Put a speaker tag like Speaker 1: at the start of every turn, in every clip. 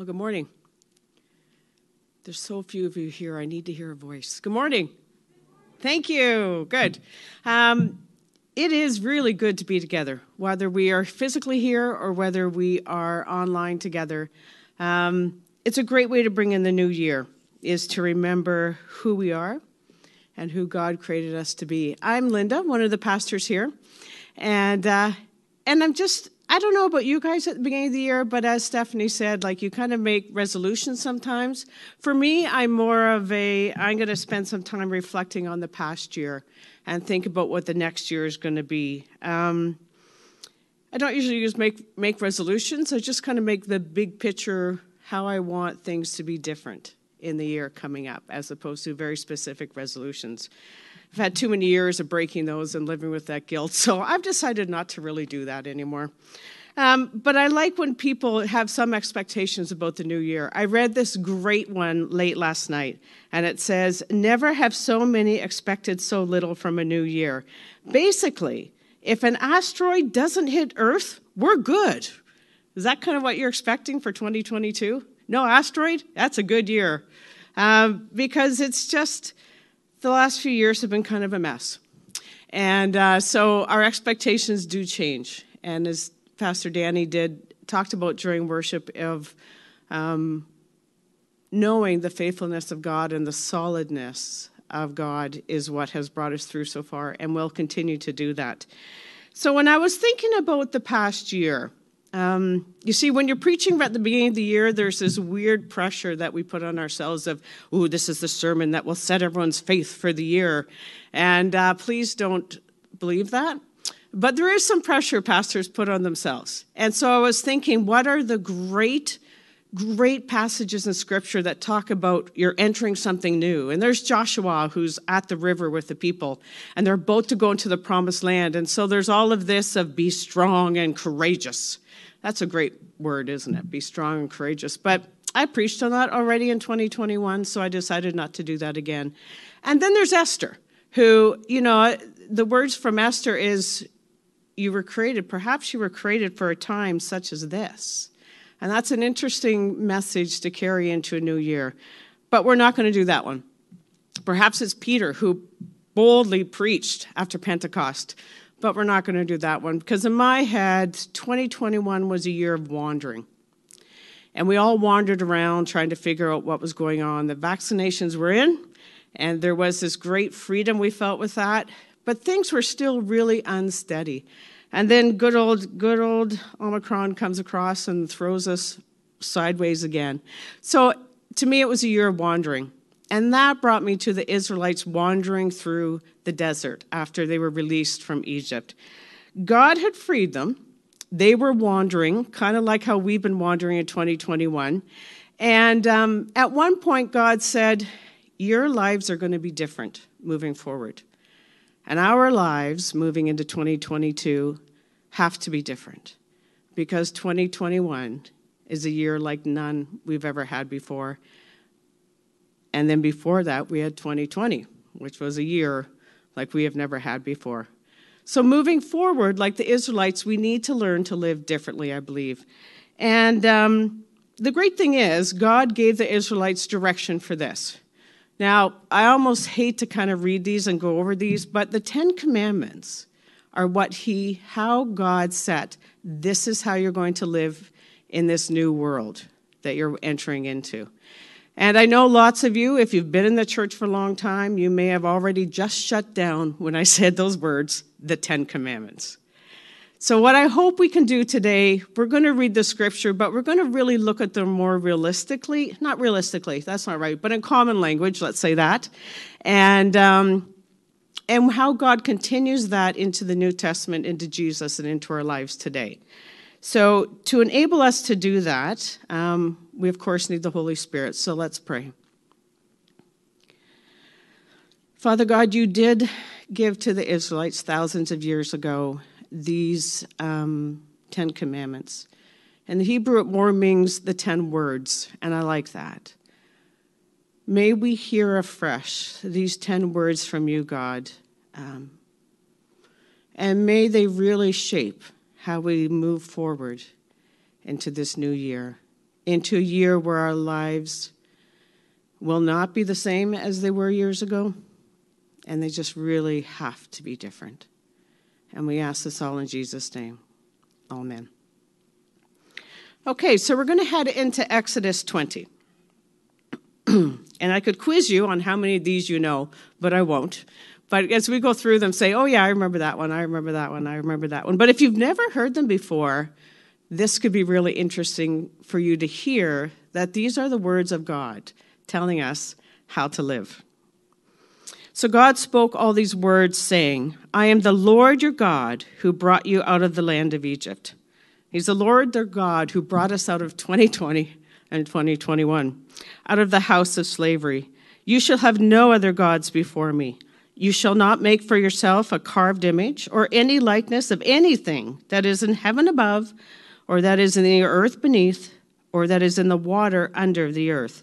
Speaker 1: Well, good morning. There's so few of you here. I need to hear a voice. Good morning. Thank you. Good. Um, it is really good to be together, whether we are physically here or whether we are online together. Um, it's a great way to bring in the new year, is to remember who we are and who God created us to be. I'm Linda, one of the pastors here, and uh, and I'm just I don't know about you guys at the beginning of the year, but as Stephanie said, like you kind of make resolutions sometimes. For me, I'm more of a, I'm going to spend some time reflecting on the past year and think about what the next year is going to be. Um, I don't usually just make, make resolutions, I just kind of make the big picture how I want things to be different in the year coming up, as opposed to very specific resolutions. I've had too many years of breaking those and living with that guilt, so I've decided not to really do that anymore. Um, but I like when people have some expectations about the new year. I read this great one late last night, and it says, Never have so many expected so little from a new year. Basically, if an asteroid doesn't hit Earth, we're good. Is that kind of what you're expecting for 2022? No asteroid? That's a good year. Um, because it's just, the last few years have been kind of a mess. And uh, so our expectations do change. And as Pastor Danny did, talked about during worship of um, knowing the faithfulness of God and the solidness of God is what has brought us through so far and will continue to do that. So when I was thinking about the past year, um, you see, when you're preaching at the beginning of the year, there's this weird pressure that we put on ourselves of, "Ooh, this is the sermon that will set everyone's faith for the year," and uh, please don't believe that. But there is some pressure pastors put on themselves, and so I was thinking, what are the great, great passages in Scripture that talk about you're entering something new? And there's Joshua who's at the river with the people, and they're about to go into the promised land, and so there's all of this of be strong and courageous. That's a great word, isn't it? Be strong and courageous. But I preached on that already in 2021, so I decided not to do that again. And then there's Esther, who, you know, the words from Esther is you were created, perhaps you were created for a time such as this. And that's an interesting message to carry into a new year. But we're not going to do that one. Perhaps it's Peter who boldly preached after Pentecost but we're not going to do that one because in my head, 2021 was a year of wandering. And we all wandered around trying to figure out what was going on. The vaccinations were in, and there was this great freedom we felt with that, but things were still really unsteady. And then good old, good old Omicron comes across and throws us sideways again. So to me, it was a year of wandering. And that brought me to the Israelites wandering through the desert after they were released from Egypt. God had freed them. They were wandering, kind of like how we've been wandering in 2021. And um, at one point, God said, Your lives are going to be different moving forward. And our lives moving into 2022 have to be different because 2021 is a year like none we've ever had before. And then before that, we had 2020, which was a year like we have never had before. So, moving forward, like the Israelites, we need to learn to live differently, I believe. And um, the great thing is, God gave the Israelites direction for this. Now, I almost hate to kind of read these and go over these, but the Ten Commandments are what He, how God set. This is how you're going to live in this new world that you're entering into. And I know lots of you, if you've been in the church for a long time, you may have already just shut down when I said those words, the Ten Commandments. So, what I hope we can do today, we're going to read the scripture, but we're going to really look at them more realistically. Not realistically, that's not right, but in common language, let's say that. And, um, and how God continues that into the New Testament, into Jesus, and into our lives today. So, to enable us to do that, um, we of course need the Holy Spirit. So, let's pray. Father God, you did give to the Israelites thousands of years ago these um, Ten Commandments. In the Hebrew, it more means the ten words, and I like that. May we hear afresh these ten words from you, God, um, and may they really shape how we move forward into this new year. into a year where our lives will not be the same as they were years ago, and they just really have to be different. And we ask this all in Jesus' name. Amen. Okay, so we're going to head into Exodus 20. and I could quiz you on how many of these you know, but I won't. But as we go through them, say, oh, yeah, I remember that one, I remember that one, I remember that one. But if you've never heard them before, this could be really interesting for you to hear that these are the words of God telling us how to live. So God spoke all these words, saying, I am the Lord your God who brought you out of the land of Egypt. He's the Lord their God who brought us out of 2020 and 2021, out of the house of slavery. You shall have no other gods before me. You shall not make for yourself a carved image or any likeness of anything that is in heaven above, or that is in the earth beneath, or that is in the water under the earth.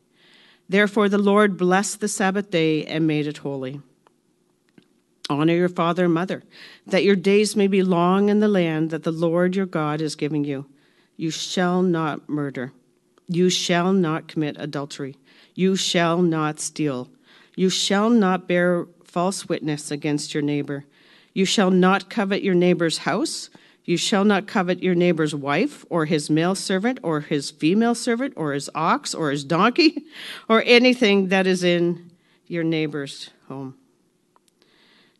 Speaker 1: Therefore the Lord blessed the Sabbath day and made it holy. Honor your father and mother, that your days may be long in the land that the Lord your God is giving you. You shall not murder. You shall not commit adultery. You shall not steal. You shall not bear false witness against your neighbor. You shall not covet your neighbor's house. You shall not covet your neighbor's wife, or his male servant, or his female servant, or his ox, or his donkey, or anything that is in your neighbor's home.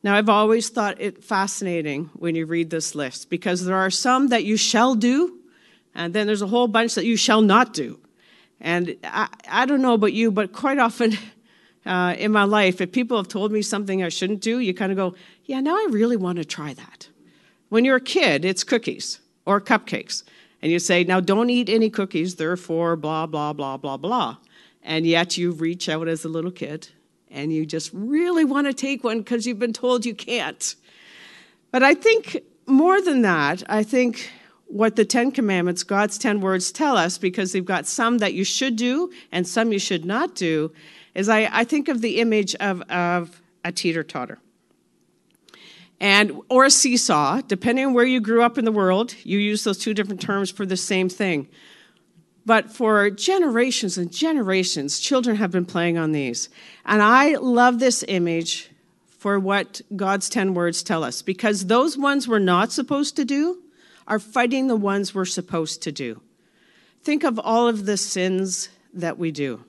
Speaker 1: Now, I've always thought it fascinating when you read this list because there are some that you shall do, and then there's a whole bunch that you shall not do. And I, I don't know about you, but quite often uh, in my life, if people have told me something I shouldn't do, you kind of go, yeah, now I really want to try that. When you're a kid, it's cookies or cupcakes. And you say, now don't eat any cookies, therefore, blah, blah, blah, blah, blah. And yet you reach out as a little kid and you just really want to take one because you've been told you can't. But I think more than that, I think what the Ten Commandments, God's ten words, tell us, because they've got some that you should do and some you should not do, is I, I think of the image of, of a teeter totter. And, or a seesaw, depending on where you grew up in the world, you use those two different terms for the same thing. But for generations and generations, children have been playing on these. And I love this image for what God's 10 words tell us, because those ones we're not supposed to do are fighting the ones we're supposed to do. Think of all of the sins that we do.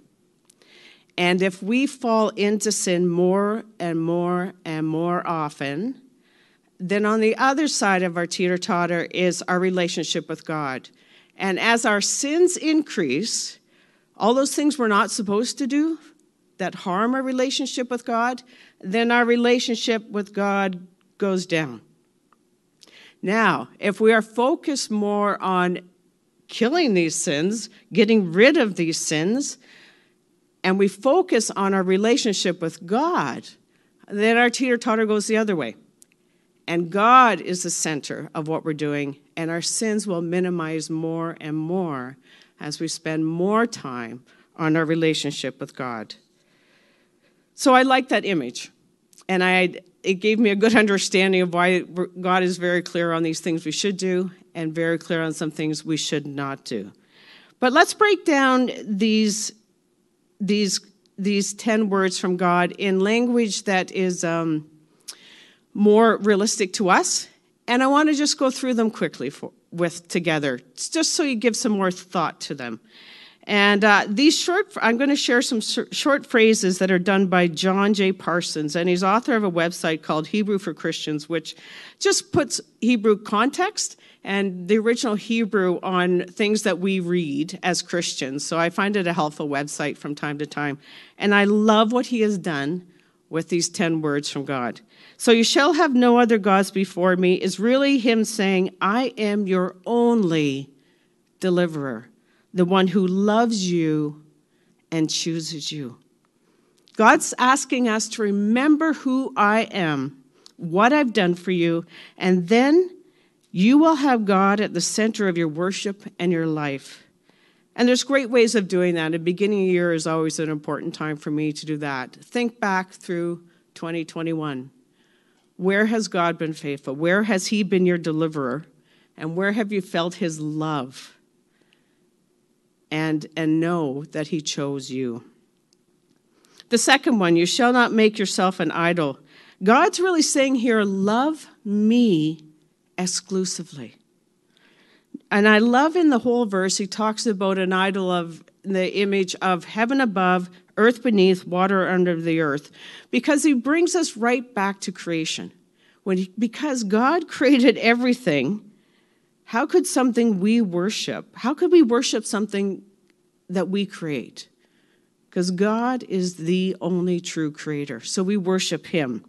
Speaker 1: And if we fall into sin more and more and more often, then on the other side of our teeter totter is our relationship with God. And as our sins increase, all those things we're not supposed to do that harm our relationship with God, then our relationship with God goes down. Now, if we are focused more on killing these sins, getting rid of these sins, and we focus on our relationship with God, then our teeter totter goes the other way. And God is the center of what we're doing, and our sins will minimize more and more as we spend more time on our relationship with God. So I like that image, and I, it gave me a good understanding of why God is very clear on these things we should do and very clear on some things we should not do. But let's break down these these these 10 words from God in language that is um, more realistic to us. And I want to just go through them quickly for, with together, just so you give some more thought to them. And uh, these short, I'm going to share some short phrases that are done by John J. Parsons, and he's author of a website called Hebrew for Christians, which just puts Hebrew context and the original Hebrew on things that we read as Christians. So I find it a helpful website from time to time. And I love what he has done with these 10 words from God. So you shall have no other gods before me is really him saying, I am your only deliverer the one who loves you and chooses you. God's asking us to remember who I am, what I've done for you, and then you will have God at the center of your worship and your life. And there's great ways of doing that. The beginning of year is always an important time for me to do that. Think back through 2021. Where has God been faithful? Where has He been your deliverer? And where have you felt His love? and, and know that he chose you. The second one, you shall not make yourself an idol. God's really saying here, love me exclusively. And I love in the whole verse, he talks about an idol of the image of heaven above, earth beneath, water under the earth, because he brings us right back to creation. When he, because God created everything, how could something we worship, how could we worship something that we create? Because God is the only true creator. So we worship him.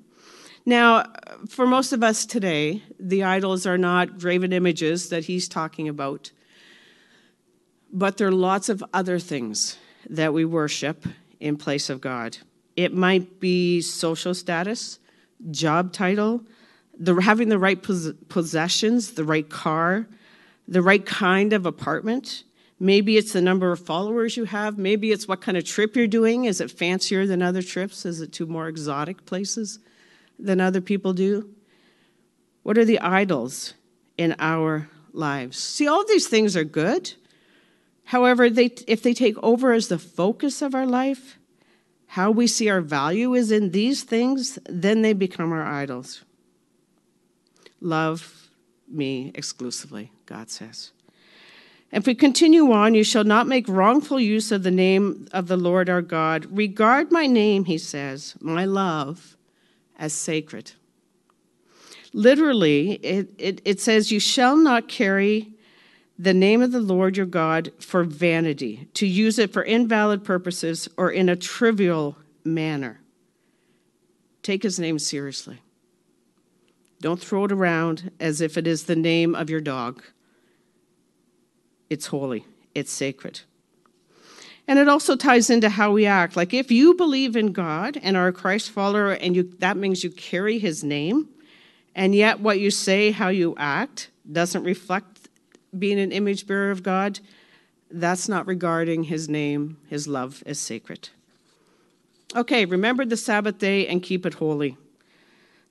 Speaker 1: Now, for most of us today, the idols are not graven images that he's talking about, but there are lots of other things that we worship in place of God. It might be social status, job title, the, having the right pos- possessions, the right car, the right kind of apartment. Maybe it's the number of followers you have. Maybe it's what kind of trip you're doing. Is it fancier than other trips? Is it to more exotic places than other people do? What are the idols in our lives? See, all these things are good. However, they, if they take over as the focus of our life, how we see our value is in these things, then they become our idols. Love me exclusively, God says. If we continue on, you shall not make wrongful use of the name of the Lord our God. Regard my name, he says, my love, as sacred. Literally, it, it, it says, You shall not carry the name of the Lord your God for vanity, to use it for invalid purposes or in a trivial manner. Take his name seriously. Don't throw it around as if it is the name of your dog. It's holy, it's sacred. And it also ties into how we act. Like if you believe in God and are a Christ follower, and you, that means you carry his name, and yet what you say, how you act, doesn't reflect being an image bearer of God, that's not regarding his name, his love as sacred. Okay, remember the Sabbath day and keep it holy.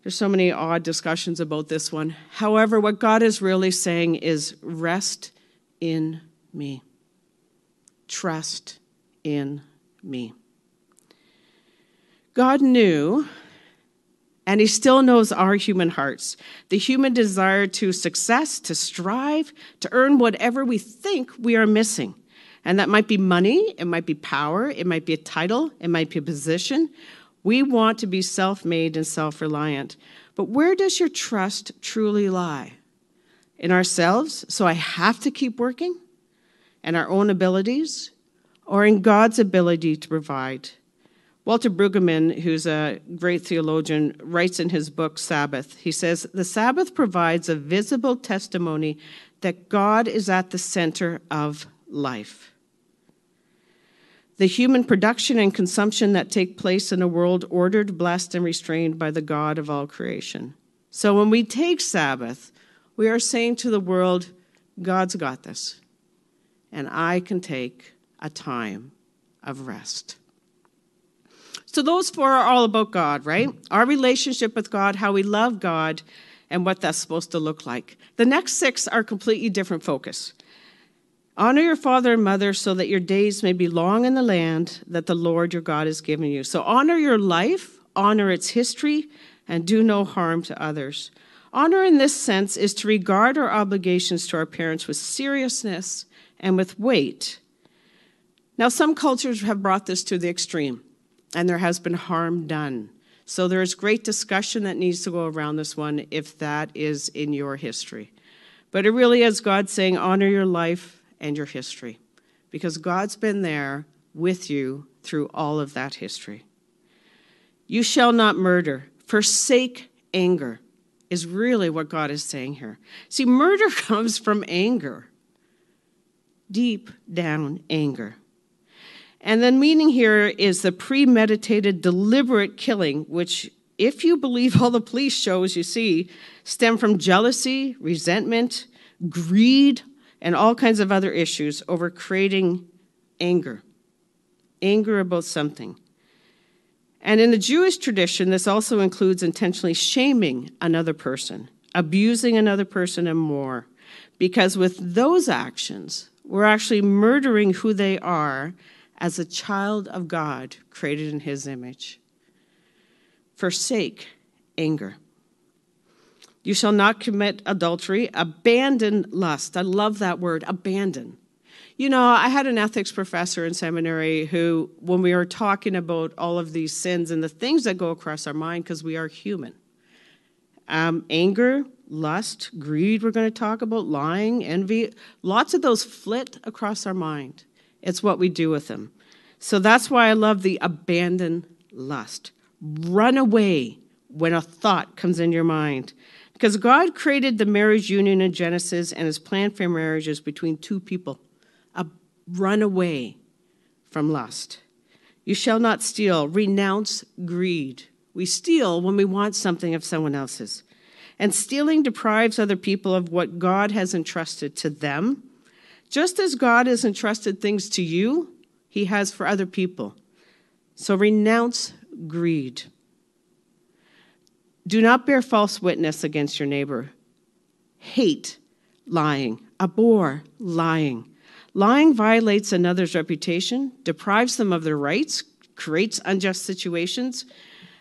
Speaker 1: There's so many odd discussions about this one. However, what God is really saying is rest in me. Trust in me. God knew, and He still knows our human hearts, the human desire to success, to strive, to earn whatever we think we are missing. And that might be money, it might be power, it might be a title, it might be a position. We want to be self made and self reliant. But where does your trust truly lie? In ourselves, so I have to keep working? And our own abilities? Or in God's ability to provide? Walter Brueggemann, who's a great theologian, writes in his book Sabbath. He says, The Sabbath provides a visible testimony that God is at the center of life the human production and consumption that take place in a world ordered, blessed, and restrained by the God of all creation. So when we take Sabbath, we are saying to the world, God's got this, and I can take a time of rest. So those four are all about God, right? Our relationship with God, how we love God, and what that's supposed to look like. The next six are completely different focus. Honor your father and mother so that your days may be long in the land that the Lord your God has given you. So honor your life, honor its history, and do no harm to others. Honor in this sense is to regard our obligations to our parents with seriousness and with weight, Now, some cultures have brought this to the extreme, and there has been harm done. So there is great discussion that needs to go around this one if that is in your history. But it really is God saying, honor your life and your history, because God's been there with you through all of that history. You shall not murder. Forsake anger, is really what God is saying here. See, murder comes from anger, deep down anger. And then meaning here is the premeditated, deliberate killing, which, if you believe all the police shows you see, stem from jealousy, resentment, greed, and all kinds of other issues over creating anger. Anger about something. And in the Jewish tradition, this also includes intentionally shaming another person, abusing another person, and more. Because with those actions, we're actually murdering who they are as a child of God created in his image. Forsake anger. You shall not commit adultery. Abandon lust. I love that word, abandon. You know, I had an ethics professor in seminary who, when we were talking about all of these sins and the things that go across our mind, because we are human um, anger, lust, greed, we're going to talk about, lying, envy, lots of those flit across our mind. It's what we do with them. So that's why I love the abandon lust. Run away when a thought comes in your mind. Because God created the marriage union in Genesis and his plan for marriage is between two people. A run away from lust. You shall not steal. Renounce greed. We steal when we want something of someone else's. And stealing deprives other people of what God has entrusted to them just as God has entrusted things to you, He has for other people. So renounce greed. Do not bear false witness against your neighbor. Hate lying, abhor lying. Lying violates another's reputation, deprives them of their rights, creates unjust situations.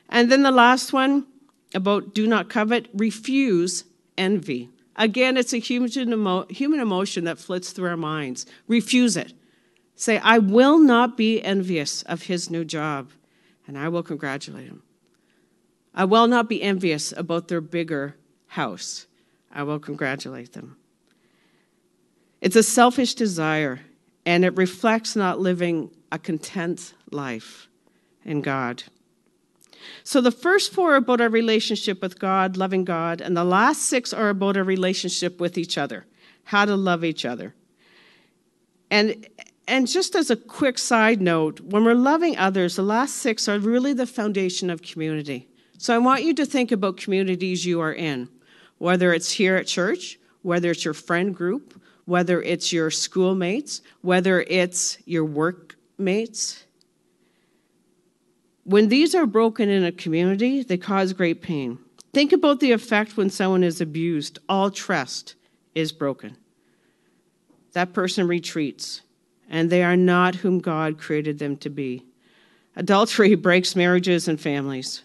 Speaker 1: And then the last one about do not covet, refuse envy. Again, it's a human, emo- human emotion that flits through our minds. Refuse it. Say, I will not be envious of his new job, and I will congratulate him. I will not be envious about their bigger house. I will congratulate them. It's a selfish desire, and it reflects not living a content life in God. So the first four are about our relationship with God, loving God, and the last six are about our relationship with each other, how to love each other. And and just as a quick side note, when we're loving others, the last six are really the foundation of community. So I want you to think about communities you are in, whether it's here at church, whether it's your friend group, whether it's your schoolmates, whether it's your workmates. When these are broken in a community, they cause great pain. Think about the effect when someone is abused. All trust is broken. That person retreats, and they are not whom God created them to be. Adultery breaks marriages and families.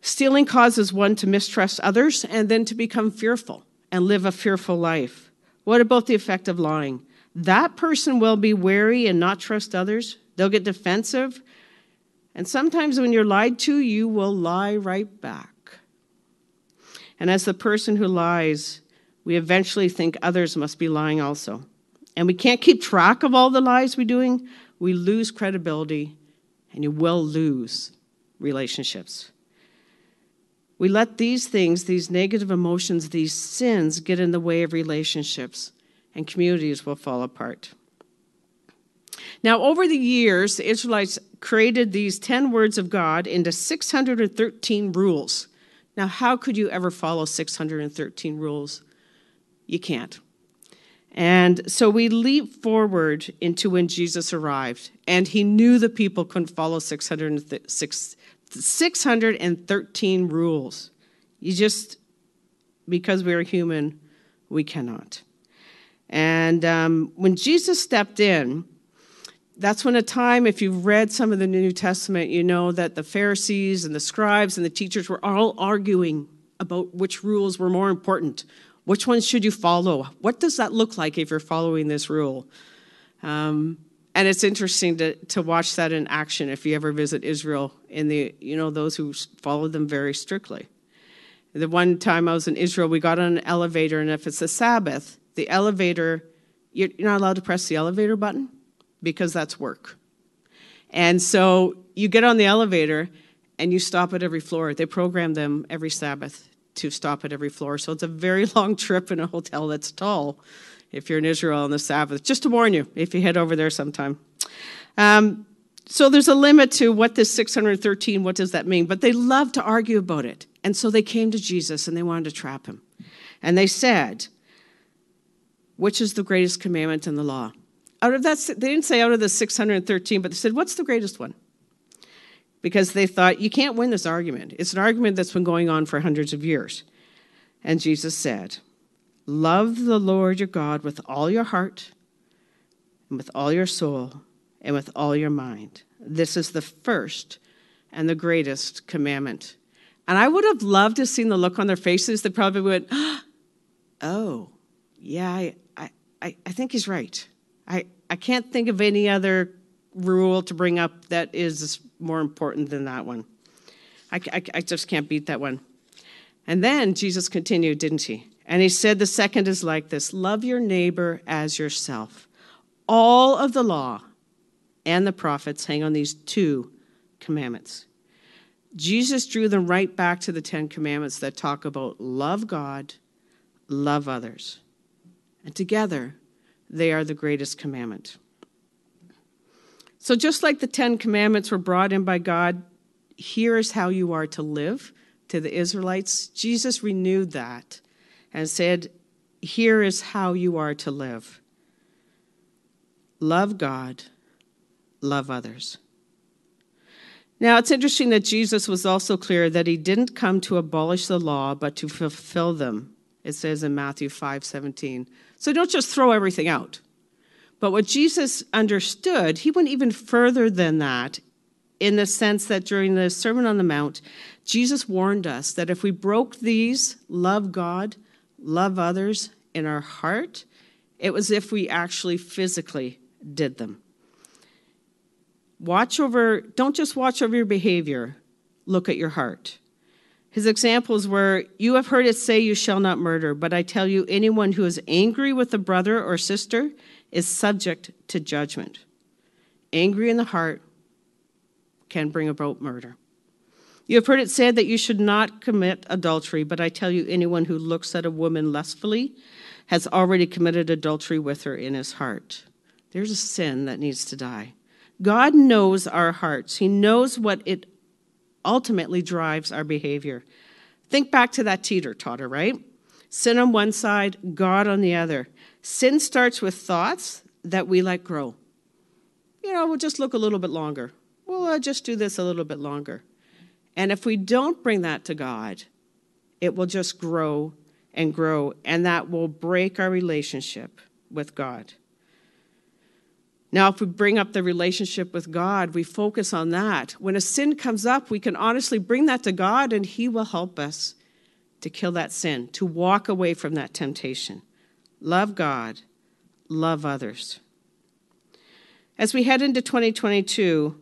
Speaker 1: Stealing causes one to mistrust others and then to become fearful and live a fearful life. What about the effect of lying? That person will be wary and not trust others. They'll get defensive and sometimes when you're lied to, you will lie right back. And as the person who lies, we eventually think others must be lying also. And we can't keep track of all the lies we're doing. We lose credibility, and you will lose relationships. We let these things, these negative emotions, these sins get in the way of relationships, and communities will fall apart. Now, over the years, the Israelites created these 10 words of God into 613 rules. Now, how could you ever follow 613 rules? You can't. And so we leap forward into when Jesus arrived, and he knew the people couldn't follow 613 rules. You just, because we are human, we cannot. And um, when Jesus stepped in, that's when a time, if you've read some of the New Testament, you know that the Pharisees and the scribes and the teachers were all arguing about which rules were more important. Which ones should you follow? What does that look like if you're following this rule? Um, and it's interesting to, to watch that in action if you ever visit Israel in the, you know, those who follow them very strictly. The one time I was in Israel, we got on an elevator, and if it's a Sabbath, the elevator, you're not allowed to press the elevator button because that's work. And so you get on the elevator and you stop at every floor. They program them every Sabbath to stop at every floor. So it's a very long trip in a hotel that's tall if you're in Israel on the Sabbath. Just to warn you, if you head over there sometime. Um, so there's a limit to what this 613, what does that mean? But they love to argue about it. And so they came to Jesus and they wanted to trap him. And they said, which is the greatest commandment in the law? Out of that, they didn't say out of the 613, but they said, what's the greatest one? Because they thought, you can't win this argument. It's an argument that's been going on for hundreds of years. And Jesus said, Love the Lord your God with all your heart, and with all your soul, and with all your mind. This is the first and the greatest commandment. And I would have loved to have seen the look on their faces. They probably went, Oh, yeah, I, I, I think he's right. I, I can't think of any other rule to bring up that is more important than that one. I, I, I just can't beat that one. And then Jesus continued, didn't he? And he said, The second is like this love your neighbor as yourself. All of the law and the prophets hang on these two commandments. Jesus drew them right back to the Ten Commandments that talk about love God, love others. And together, they are the greatest commandment. So, just like the Ten Commandments were brought in by God, here is how you are to live to the Israelites. Jesus renewed that and said, Here is how you are to live love God, love others. Now, it's interesting that Jesus was also clear that he didn't come to abolish the law, but to fulfill them. It says in Matthew 5 17. So don't just throw everything out. But what Jesus understood, he went even further than that in the sense that during the Sermon on the Mount, Jesus warned us that if we broke these, love God, love others in our heart, it was if we actually physically did them. Watch over, don't just watch over your behavior, look at your heart. His examples were You have heard it say, You shall not murder, but I tell you, anyone who is angry with a brother or sister is subject to judgment. Angry in the heart can bring about murder. You have heard it said that you should not commit adultery, but I tell you, anyone who looks at a woman lustfully has already committed adultery with her in his heart. There's a sin that needs to die. God knows our hearts, He knows what it ultimately drives our behavior. Think back to that teeter totter, right? Sin on one side, God on the other. Sin starts with thoughts that we let grow. You know, we'll just look a little bit longer. We'll uh, just do this a little bit longer. And if we don't bring that to God, it will just grow and grow, and that will break our relationship with God. Now, if we bring up the relationship with God, we focus on that. When a sin comes up, we can honestly bring that to God, and He will help us to kill that sin, to walk away from that temptation. Love God, love others. As we head into 2022,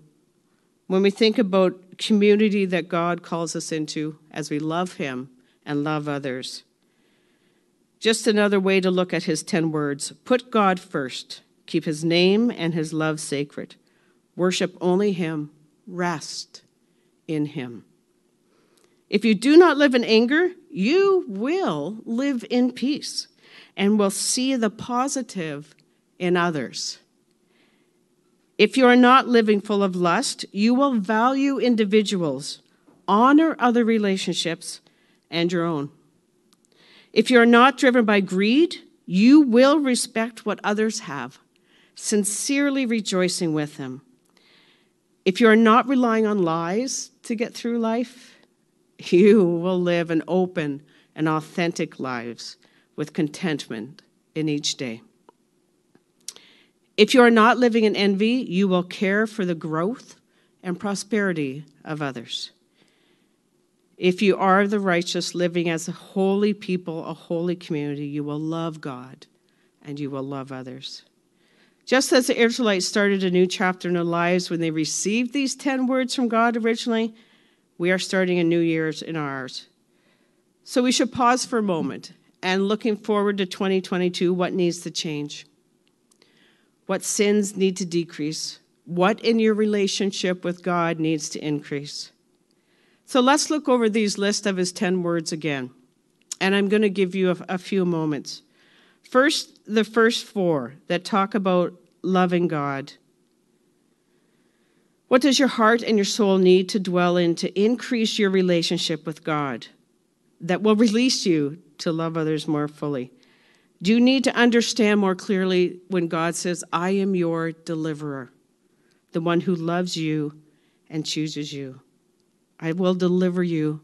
Speaker 1: when we think about community that God calls us into as we love Him and love others. Just another way to look at His 10 words put God first, keep His name and His love sacred, worship only Him, rest in Him. If you do not live in anger, you will live in peace and will see the positive in others. If you are not living full of lust, you will value individuals, honor other relationships, and your own. If you are not driven by greed, you will respect what others have, sincerely rejoicing with them. If you are not relying on lies to get through life, you will live an open and authentic lives with contentment in each day. If you are not living in envy, you will care for the growth and prosperity of others. If you are the righteous, living as a holy people, a holy community, you will love God and you will love others. Just as the Israelites started a new chapter in their lives when they received these 10 words from God originally, we are starting a new year in ours. So we should pause for a moment and looking forward to 2022, what needs to change? What sins need to decrease? What in your relationship with God needs to increase? So let's look over these list of his 10 words again. And I'm going to give you a, a few moments. First, the first four that talk about loving God. What does your heart and your soul need to dwell in to increase your relationship with God that will release you to love others more fully? Do you need to understand more clearly when God says, I am your deliverer, the one who loves you and chooses you? I will deliver you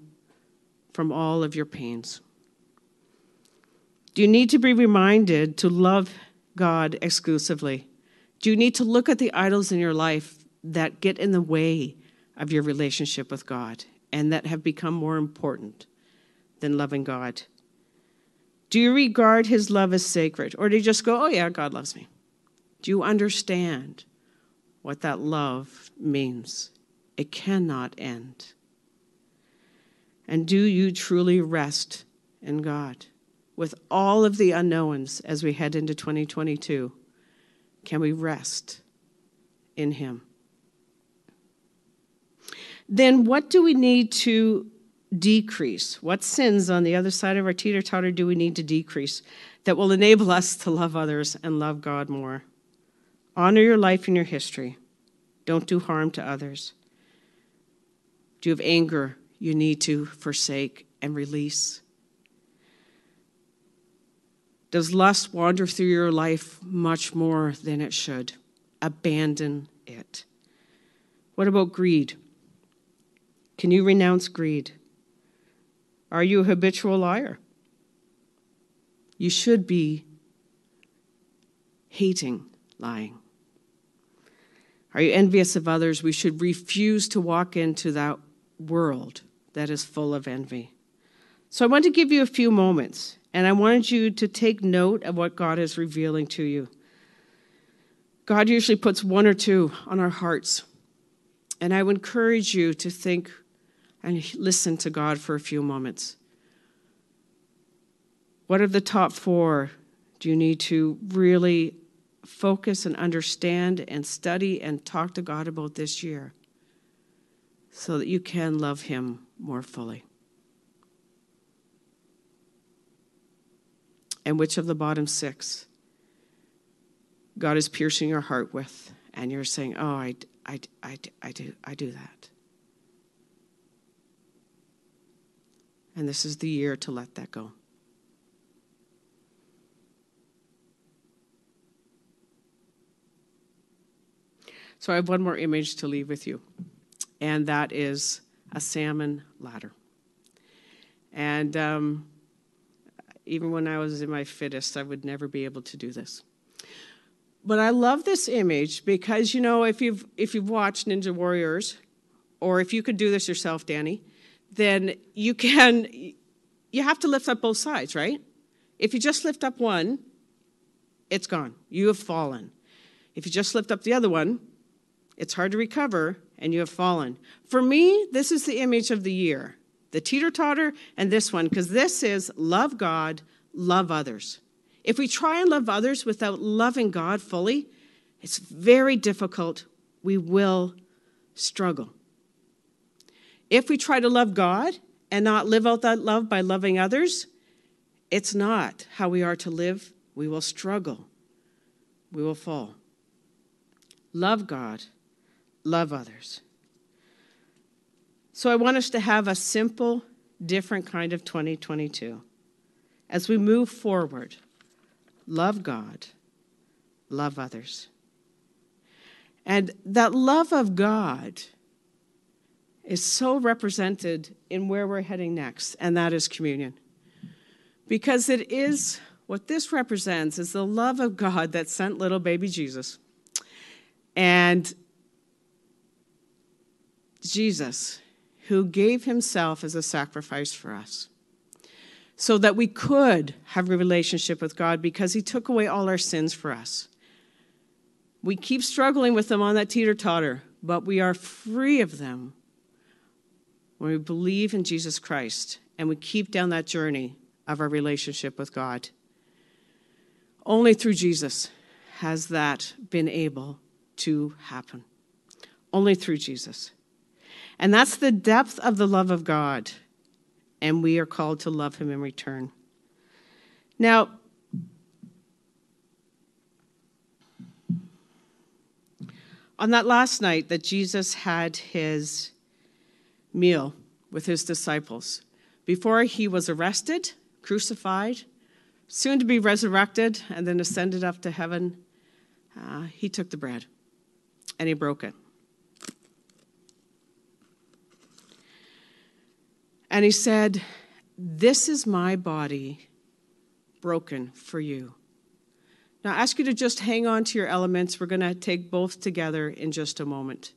Speaker 1: from all of your pains. Do you need to be reminded to love God exclusively? Do you need to look at the idols in your life that get in the way of your relationship with God and that have become more important than loving God? Do you regard his love as sacred? Or do you just go, oh, yeah, God loves me? Do you understand what that love means? It cannot end. And do you truly rest in God? With all of the unknowns as we head into 2022, can we rest in Him? Then, what do we need to decrease? What sins on the other side of our teeter totter do we need to decrease that will enable us to love others and love God more? Honor your life and your history. Don't do harm to others. Do you have anger you need to forsake and release? Does lust wander through your life much more than it should? Abandon it. What about greed? Can you renounce greed? Are you a habitual liar? You should be hating lying. Are you envious of others? We should refuse to walk into that world that is full of envy. So I want to give you a few moments, and I wanted you to take note of what God is revealing to you. God usually puts one or two on our hearts, and I would encourage you to think and listen to God for a few moments. What are the top four do you need to really focus and understand and study and talk to God about this year so that you can love Him more fully. And which of the bottom six God is piercing your heart with, and you're saying, Oh, I, I, I, I, do, I do that. And this is the year to let that go. So I have one more image to leave with you, and that is a salmon ladder. And um, even when I was in my fittest, I would never be able to do this. But I love this image because you know if you've if you've watched Ninja Warriors, or if you could do this yourself, Danny, then you can you have to lift up both sides, right? If you just lift up one, it's gone. You have fallen. If you just lift up the other one, it's hard to recover and you have fallen. For me, this is the image of the year the teeter totter and this one, because this is love God, love others. If we try and love others without loving God fully, it's very difficult. We will struggle. If we try to love God and not live out that love by loving others, it's not how we are to live. We will struggle. We will fall. Love God, love others. So I want us to have a simple, different kind of 2022. As we move forward, love God, love others. And that love of God is so represented in where we're heading next, and that is communion. Because it is what this represents is the love of God that sent little baby Jesus. And Jesus who gave himself as a sacrifice for us so that we could have a relationship with God because he took away all our sins for us. We keep struggling with them on that teeter totter, but we are free of them when we believe in Jesus Christ and we keep down that journey of our relationship with God. Only through Jesus has that been able to happen. Only through Jesus. And that's the depth of the love of God. And we are called to love him in return. Now, on that last night that Jesus had his meal with his disciples, before he was arrested, crucified, soon to be resurrected, and then ascended up to heaven, uh, he took the bread and he broke it. And he said, This is my body broken for you. Now, I ask you to just hang on to your elements. We're going to take both together in just a moment.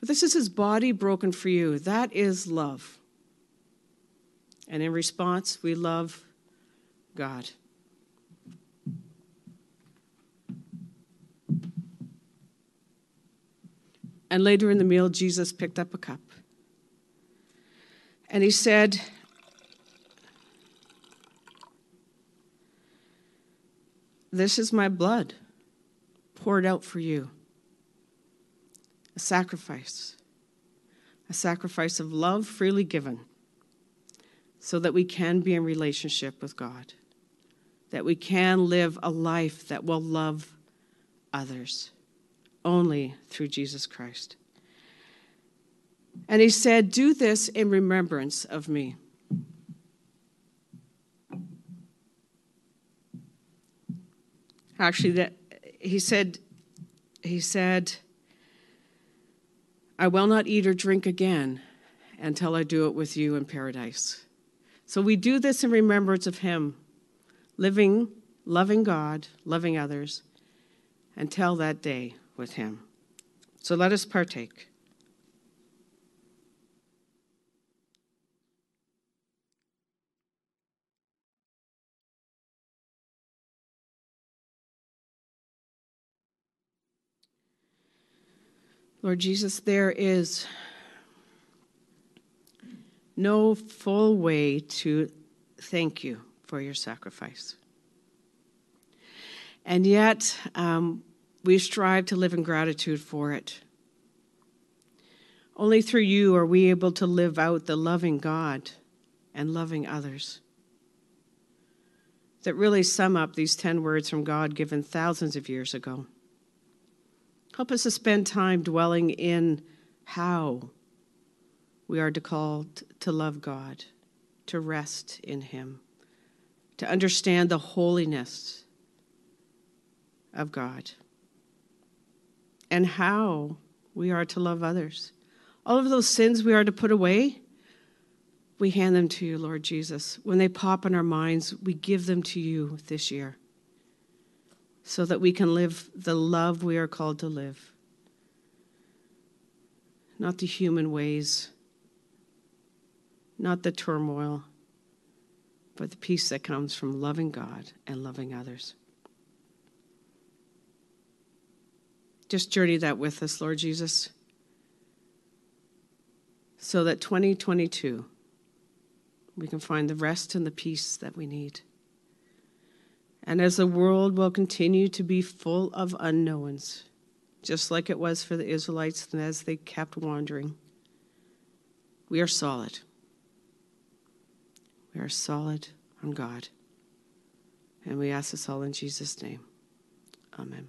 Speaker 1: But this is his body broken for you. That is love. And in response, we love God. And later in the meal, Jesus picked up a cup. And he said, This is my blood poured out for you. A sacrifice, a sacrifice of love freely given, so that we can be in relationship with God, that we can live a life that will love others only through Jesus Christ. And he said, Do this in remembrance of me. Actually, that he said, he said, I will not eat or drink again until I do it with you in paradise. So we do this in remembrance of him, living, loving God, loving others, until that day with him. So let us partake. Lord Jesus, there is no full way to thank you for your sacrifice. And yet, um, we strive to live in gratitude for it. Only through you are we able to live out the loving God and loving others. That really sum up these 10 words from God given thousands of years ago. Help us to spend time dwelling in how we are to called to love God, to rest in Him, to understand the holiness of God, and how we are to love others. All of those sins we are to put away, we hand them to you, Lord Jesus. When they pop in our minds, we give them to you this year so that we can live the love we are called to live. Not the human ways, not the turmoil, but the peace that comes from loving God and loving others. Just journey that with us, Lord Jesus, so that 2022 we can find the rest and the peace that we need. And as the world will continue to be full of unknowns, just like it was for the Israelites and as they kept wandering, we are solid. We are solid on God. And we ask this all in Jesus' name. Amen.